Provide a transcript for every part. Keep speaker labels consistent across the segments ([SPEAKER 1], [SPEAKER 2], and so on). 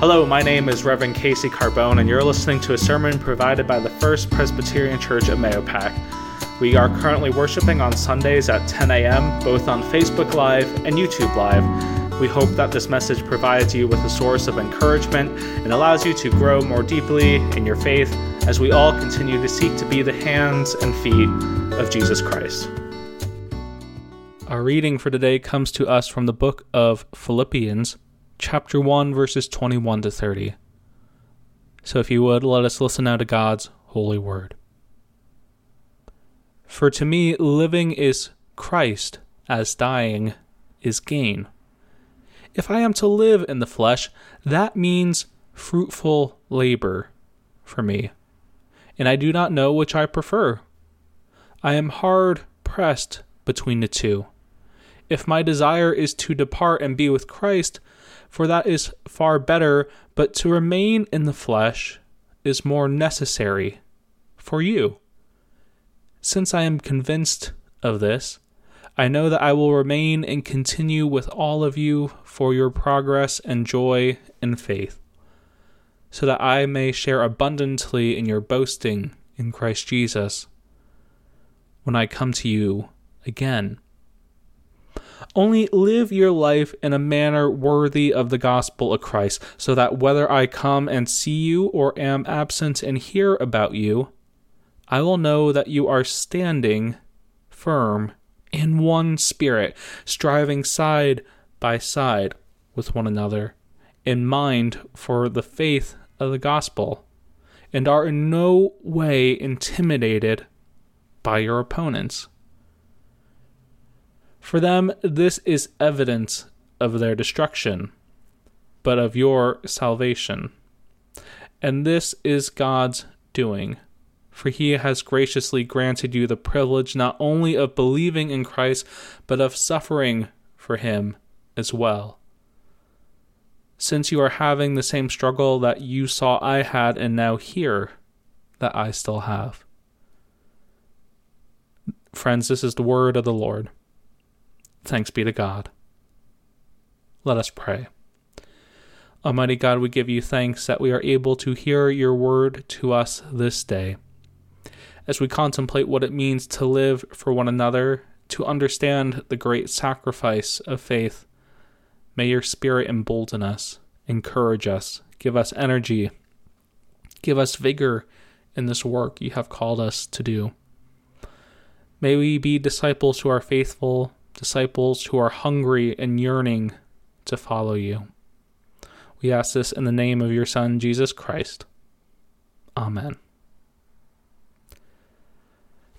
[SPEAKER 1] Hello, my name is Reverend Casey Carbone, and you're listening to a sermon provided by the First Presbyterian Church at Mahopac. We are currently worshiping on Sundays at 10 a.m., both on Facebook Live and YouTube Live. We hope that this message provides you with a source of encouragement and allows you to grow more deeply in your faith as we all continue to seek to be the hands and feet of Jesus Christ. Our reading for today comes to us from the book of Philippians, chapter 1, verses 21 to 30. So if you would, let us listen now to God's holy word. For to me, living is Christ, as dying is gain. If I am to live in the flesh, that means fruitful labor for me, and I do not know which I prefer. I am hard pressed between the two if my desire is to depart and be with Christ, for that is far better, but to remain in the flesh is more necessary for you. Since I am convinced of this, I know that I will remain and continue with all of you for your progress and joy and faith, so that I may share abundantly in your boasting in Christ Jesus when I come to you again. Only live your life in a manner worthy of the gospel of Christ, so that whether I come and see you or am absent and hear about you, I will know that you are standing firm in one spirit, striving side by side with one another, in mind for the faith of the gospel, and are in no way intimidated by your opponents. For them, this is evidence of their destruction, but of your salvation. And this is God's doing, for he has graciously granted you the privilege not only of believing in Christ, but of suffering for him as well. Since you are having the same struggle that you saw I had and now hear that I still have. Friends, this is the word of the Lord. Thanks be to God. Let us pray. Almighty God, we give you thanks that we are able to hear your word to us this day. As we contemplate what it means to live for one another, to understand the great sacrifice of faith, may your Spirit embolden us, encourage us, give us energy, give us vigor in this work you have called us to do. May we be disciples who are faithful disciples who are hungry and yearning to follow you. We ask this in the name of your Son, Jesus Christ. Amen.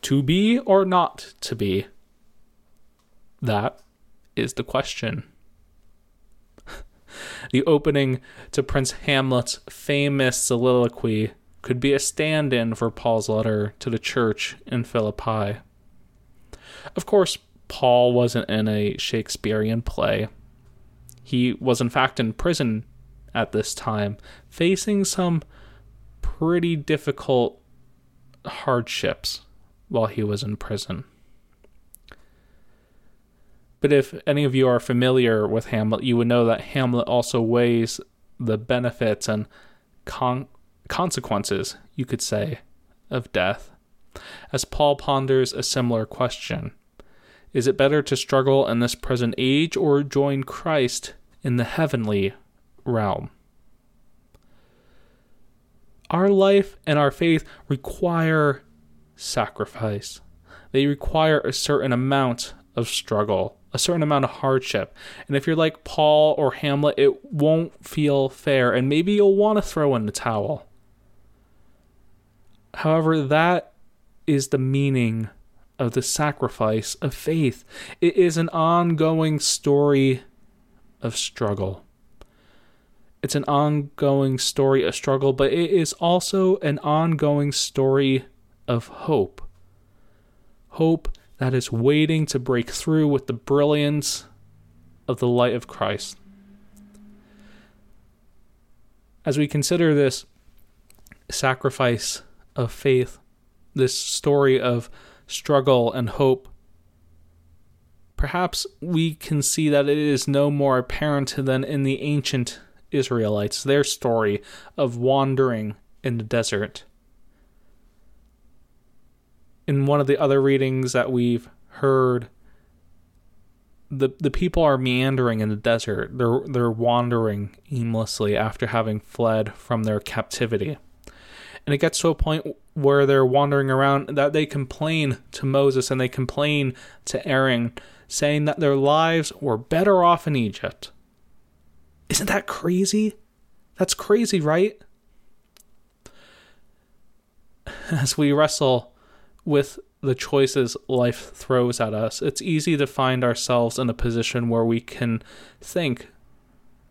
[SPEAKER 1] To be or not to be? That is the question. the opening to Prince Hamlet's famous soliloquy could be a stand in for Paul's letter to the church in Philippi. Of course, Paul wasn't in a Shakespearean play. He was, in fact, in prison at this time, facing some pretty difficult hardships while he was in prison. But if any of you are familiar with Hamlet, you would know that Hamlet also weighs the benefits and con- consequences, you could say, of death, as Paul ponders a similar question is it better to struggle in this present age or join Christ in the heavenly realm? Our life and our faith require sacrifice. They require a certain amount of struggle, a certain amount of hardship. And if you're like Paul or Hamlet, it won't feel fair, and maybe you'll want to throw in the towel. However, that is the meaning of the sacrifice of faith. It is an ongoing story of struggle. It's an ongoing story of struggle, but it is also an ongoing story of hope. Hope that is waiting to break through with the brilliance of the light of Christ. As we consider this sacrifice of faith, this story of struggle, and hope, perhaps we can see that it is no more apparent than in the ancient Israelites, their story of wandering in the desert. In one of the other readings that we've heard, the the people are meandering in the desert. They're they're wandering aimlessly after having fled from their captivity. And it gets to a point where they're wandering around that they complain to Moses and they complain to Aaron, saying that their lives were better off in Egypt. Isn't that crazy? That's crazy, right? As we wrestle with the choices life throws at us, it's easy to find ourselves in a position where we can think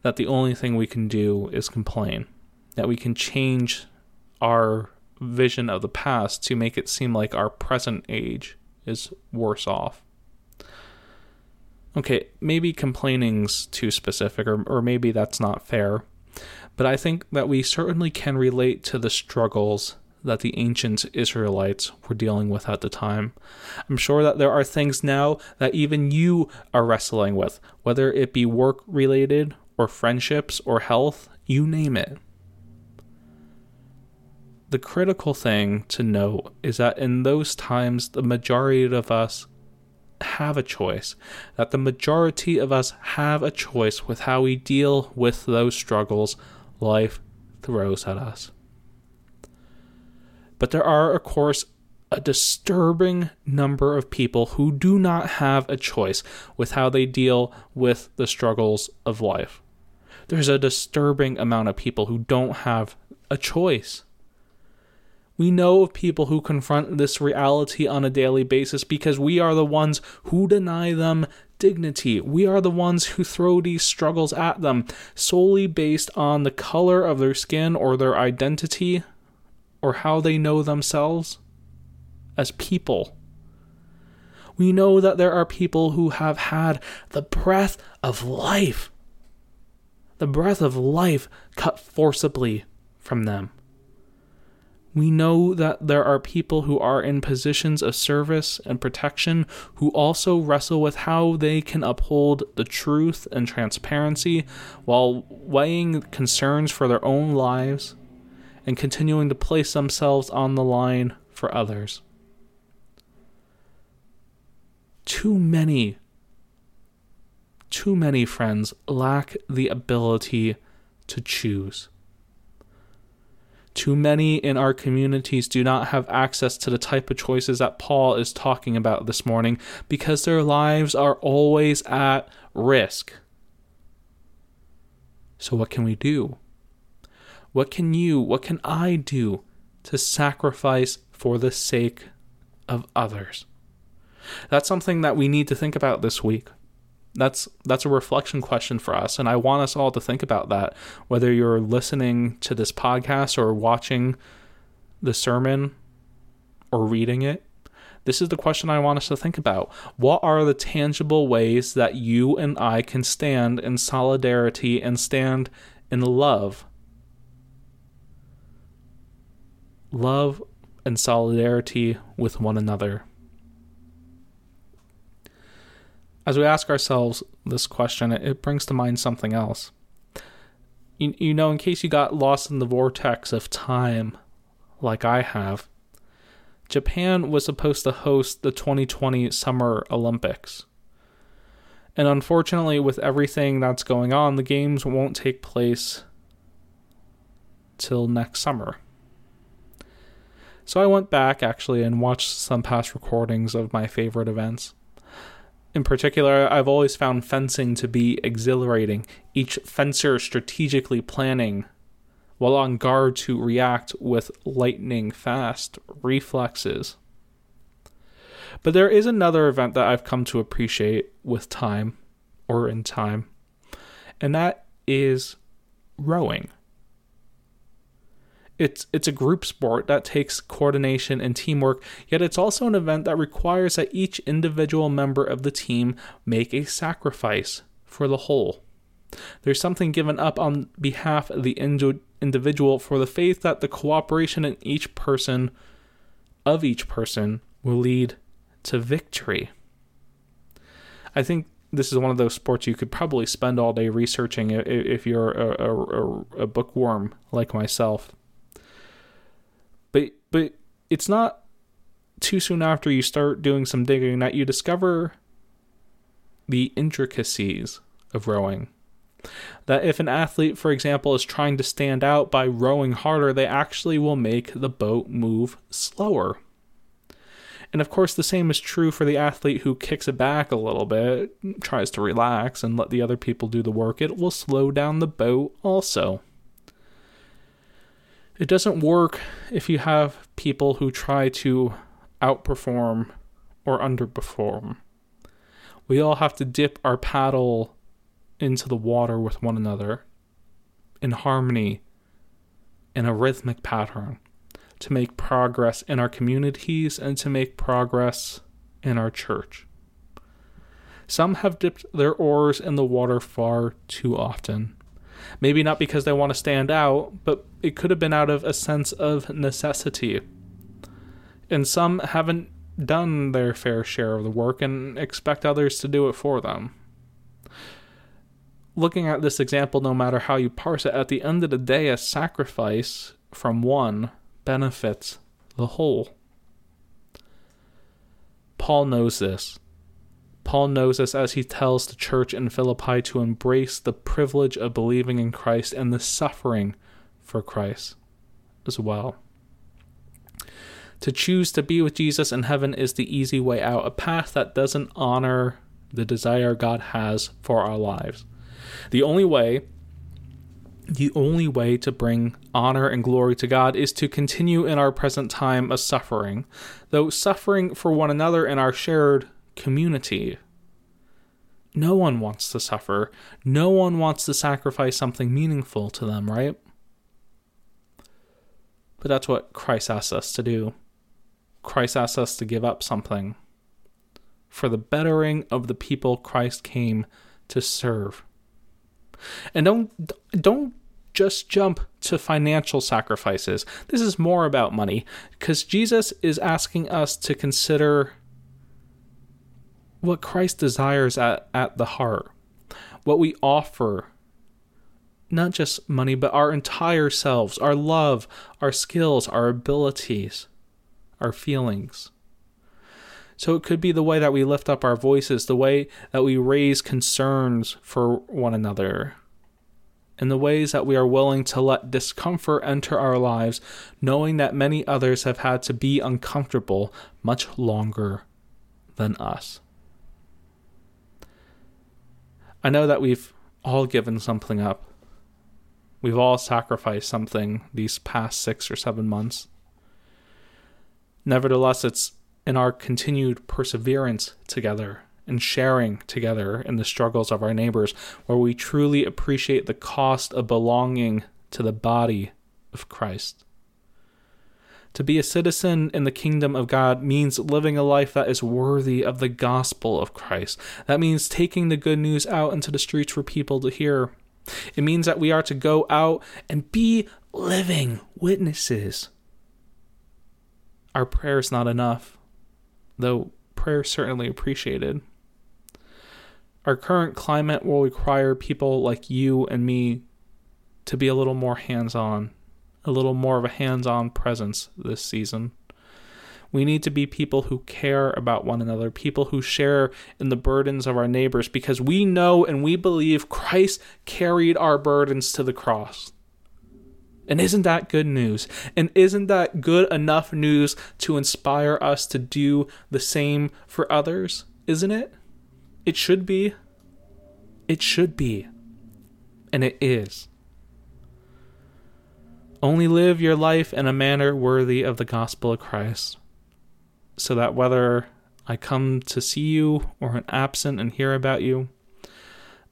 [SPEAKER 1] that the only thing we can do is complain, that we can change our vision of the past to make it seem like our present age is worse off. Okay, maybe complaining's too specific, or, or maybe that's not fair, but I think that we certainly can relate to the struggles that the ancient Israelites were dealing with at the time. I'm sure that there are things now that even you are wrestling with, whether it be work related or friendships or health, you name it the critical thing to note is that in those times, the majority of us have a choice. That the majority of us have a choice with how we deal with those struggles life throws at us. But there are, of course, a disturbing number of people who do not have a choice with how they deal with the struggles of life. There's a disturbing amount of people who don't have a choice. We know of people who confront this reality on a daily basis because we are the ones who deny them dignity. We are the ones who throw these struggles at them solely based on the color of their skin or their identity or how they know themselves as people. We know that there are people who have had the breath of life, the breath of life cut forcibly from them. We know that there are people who are in positions of service and protection who also wrestle with how they can uphold the truth and transparency while weighing concerns for their own lives and continuing to place themselves on the line for others. Too many, too many friends lack the ability to choose. Too many in our communities do not have access to the type of choices that Paul is talking about this morning because their lives are always at risk. So, what can we do? What can you, what can I do to sacrifice for the sake of others? That's something that we need to think about this week that's that's a reflection question for us. And i want us all to think about that whether you're listening to this podcast or watching the sermon or reading it. This is the question i want us to think about. What are the tangible ways that you and i can stand in solidarity and stand in love? Love and solidarity with one another as we ask ourselves this question, it brings to mind something else. You, you know, in case you got lost in the vortex of time, like I have, Japan was supposed to host the 2020 Summer Olympics. And unfortunately, with everything that's going on, the games won't take place till next summer. So I went back actually and watched some past recordings of my favorite events. In particular, I've always found fencing to be exhilarating, each fencer strategically planning while on guard to react with lightning fast reflexes. But there is another event that I've come to appreciate with time, or in time, and that is rowing. It's it's a group sport that takes coordination and teamwork, yet it's also an event that requires that each individual member of the team make a sacrifice for the whole. There's something given up on behalf of the individual for the faith that the cooperation in each person of each person will lead to victory. I think this is one of those sports you could probably spend all day researching if you're a, a, a bookworm like myself. But but it's not too soon after you start doing some digging that you discover the intricacies of rowing. That if an athlete, for example, is trying to stand out by rowing harder, they actually will make the boat move slower. And of course, the same is true for the athlete who kicks it back a little bit, tries to relax, and let the other people do the work. It will slow down the boat also. It doesn't work if you have people who try to outperform or underperform. We all have to dip our paddle into the water with one another in harmony in a rhythmic pattern to make progress in our communities and to make progress in our church. Some have dipped their oars in the water far too often. Maybe not because they want to stand out, but it could have been out of a sense of necessity. And some haven't done their fair share of the work and expect others to do it for them. Looking at this example, no matter how you parse it, at the end of the day, a sacrifice from one benefits the whole. Paul knows this. Paul knows this as he tells the church in Philippi to embrace the privilege of believing in Christ and the suffering for Christ as well. To choose to be with Jesus in heaven is the easy way out, a path that doesn't honor the desire God has for our lives. The only way the only way to bring honor and glory to God is to continue in our present time of suffering, though suffering for one another in our shared community. No one wants to suffer. No one wants to sacrifice something meaningful to them, right? But that's what Christ asks us to do. Christ asks us to give up something for the bettering of the people Christ came to serve. And don't don't just jump to financial sacrifices. This is more about money because Jesus is asking us to consider what Christ desires at, at the heart, what we offer. Not just money, but our entire selves, our love, our skills, our abilities, our feelings. So it could be the way that we lift up our voices, the way that we raise concerns for one another, and the ways that we are willing to let discomfort enter our lives, knowing that many others have had to be uncomfortable much longer than us. I know that we've all given something up. We've all sacrificed something these past six or seven months. Nevertheless, it's in our continued perseverance together and sharing together in the struggles of our neighbors, where we truly appreciate the cost of belonging to the body of Christ. To be a citizen in the kingdom of God means living a life that is worthy of the gospel of Christ. That means taking the good news out into the streets for people to hear. It means that we are to go out and be living witnesses. Our prayer is not enough, though prayer is certainly appreciated. Our current climate will require people like you and me to be a little more hands on, a little more of a hands on presence this season. We need to be people who care about one another, people who share in the burdens of our neighbors, because we know and we believe Christ carried our burdens to the cross. And isn't that good news? And isn't that good enough news to inspire us to do the same for others? Isn't it? It should be. It should be. And it is. Only live your life in a manner worthy of the gospel of Christ, so that whether I come to see you or am absent and hear about you,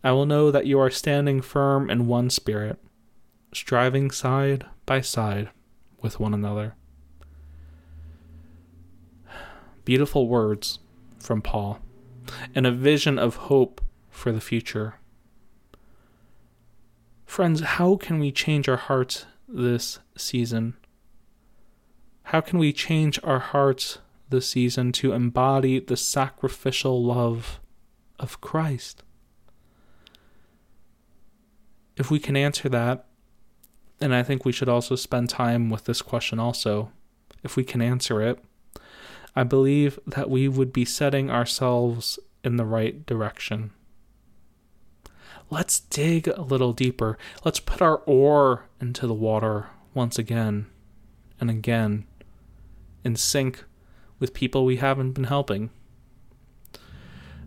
[SPEAKER 1] I will know that you are standing firm in one spirit, striving side by side with one another. Beautiful words from Paul and a vision of hope for the future. Friends, how can we change our hearts this season? How can we change our hearts this season to embody the sacrificial love of Christ? If we can answer that, and I think we should also spend time with this question also, if we can answer it, I believe that we would be setting ourselves in the right direction. Let's dig a little deeper. Let's put our oar into the water once again and again in sync with people we haven't been helping.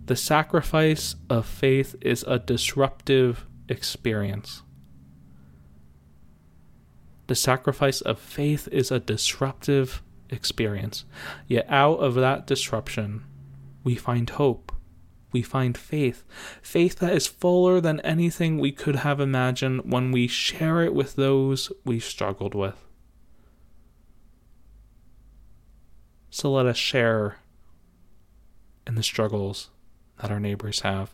[SPEAKER 1] The sacrifice of faith is a disruptive experience. The sacrifice of faith is a disruptive experience. Yet out of that disruption, we find hope. We find faith. Faith that is fuller than anything we could have imagined when we share it with those we've struggled with. So let us share in the struggles that our neighbors have.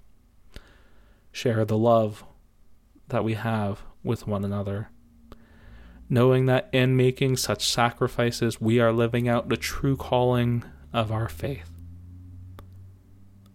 [SPEAKER 1] Share the love that we have with one another. Knowing that in making such sacrifices, we are living out the true calling of our faith.